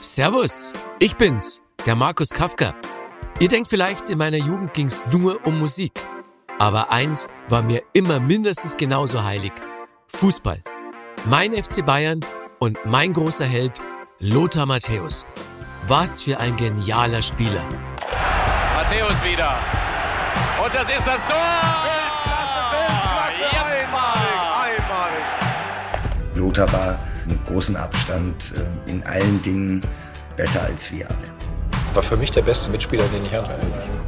Servus, ich bin's, der Markus Kafka. Ihr denkt vielleicht, in meiner Jugend ging's nur um Musik. Aber eins war mir immer mindestens genauso heilig. Fußball. Mein FC Bayern und mein großer Held Lothar Matthäus. Was für ein genialer Spieler. Matthäus wieder. Und das ist das Tor! Weltklasse, Weltklasse, einmalig, einmalig. Lothar war mit großem Abstand äh, in allen Dingen besser als wir alle. War für mich der beste Mitspieler, den ich hatte.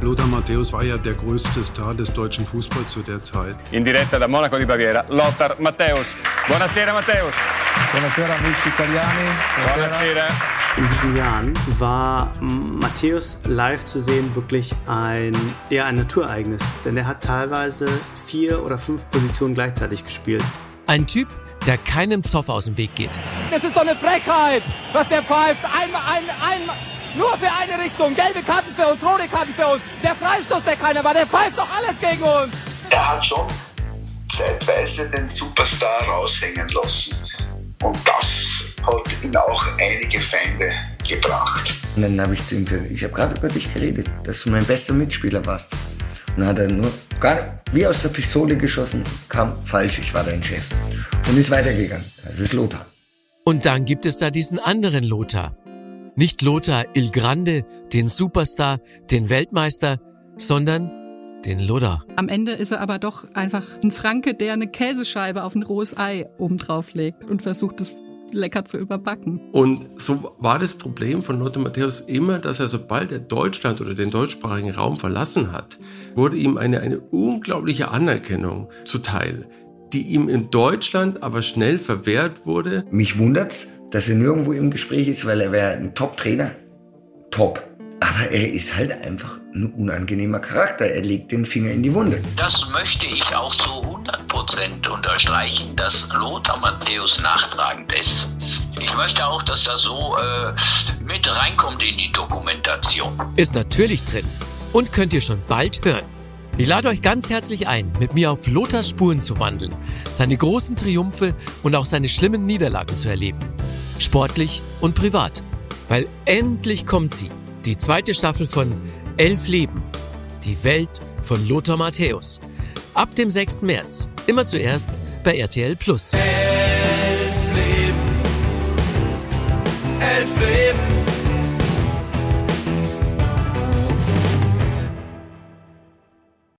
Lothar Matthäus war ja der größte Star des deutschen Fußballs zu der Zeit. In diretta da Monaco di Baviera, Lothar Matthäus. Buonasera Matthäus. Buonasera amici italiani. Buonasera. In diesen Jahren war Matthäus live zu sehen wirklich ein, eher ein Naturereignis, denn er hat teilweise vier oder fünf Positionen gleichzeitig gespielt. Ein Typ, der keinem Zoff aus dem Weg geht. Es ist doch eine Frechheit, was der pfeift. Einmal, ein, ein, nur für eine Richtung. Gelbe Karten für uns, rote Karten für uns. Der Freistoß, der keiner war, der pfeift doch alles gegen uns. Er hat schon zeitweise den Superstar raushängen lassen. Und das hat ihm auch einige Feinde gebracht. Und dann habe ich zu ihm gesagt, ich habe gerade über dich geredet, dass du mein bester Mitspieler warst. Und dann hat er nur gar wie aus der Pistole geschossen, kam falsch, ich war dein Chef. Und ist weitergegangen. Das ist Lothar. Und dann gibt es da diesen anderen Lothar. Nicht Lothar Il Grande, den Superstar, den Weltmeister, sondern den Lodder. Am Ende ist er aber doch einfach ein Franke, der eine Käsescheibe auf ein rohes Ei oben drauf legt und versucht es lecker zu überbacken. Und so war das Problem von Lothar Matthäus immer, dass er, sobald er Deutschland oder den deutschsprachigen Raum verlassen hat, wurde ihm eine, eine unglaubliche Anerkennung zuteil, die ihm in Deutschland aber schnell verwehrt wurde. Mich wundert's, dass er nirgendwo im Gespräch ist, weil er wäre ein Top-Trainer. Top. Aber er ist halt einfach ein unangenehmer Charakter. Er legt den Finger in die Wunde. Das möchte ich auch zu 100% unterstreichen, dass Lothar Matthäus nachtragend ist. Ich möchte auch, dass das so äh, mit reinkommt in die Dokumentation. Ist natürlich drin. Und könnt ihr schon bald hören. Ich lade euch ganz herzlich ein, mit mir auf Lothars Spuren zu wandeln, seine großen Triumphe und auch seine schlimmen Niederlagen zu erleben. Sportlich und privat. Weil endlich kommt sie die zweite Staffel von Elf Leben. Die Welt von Lothar Matthäus. Ab dem 6. März. Immer zuerst bei RTL Plus. Hey.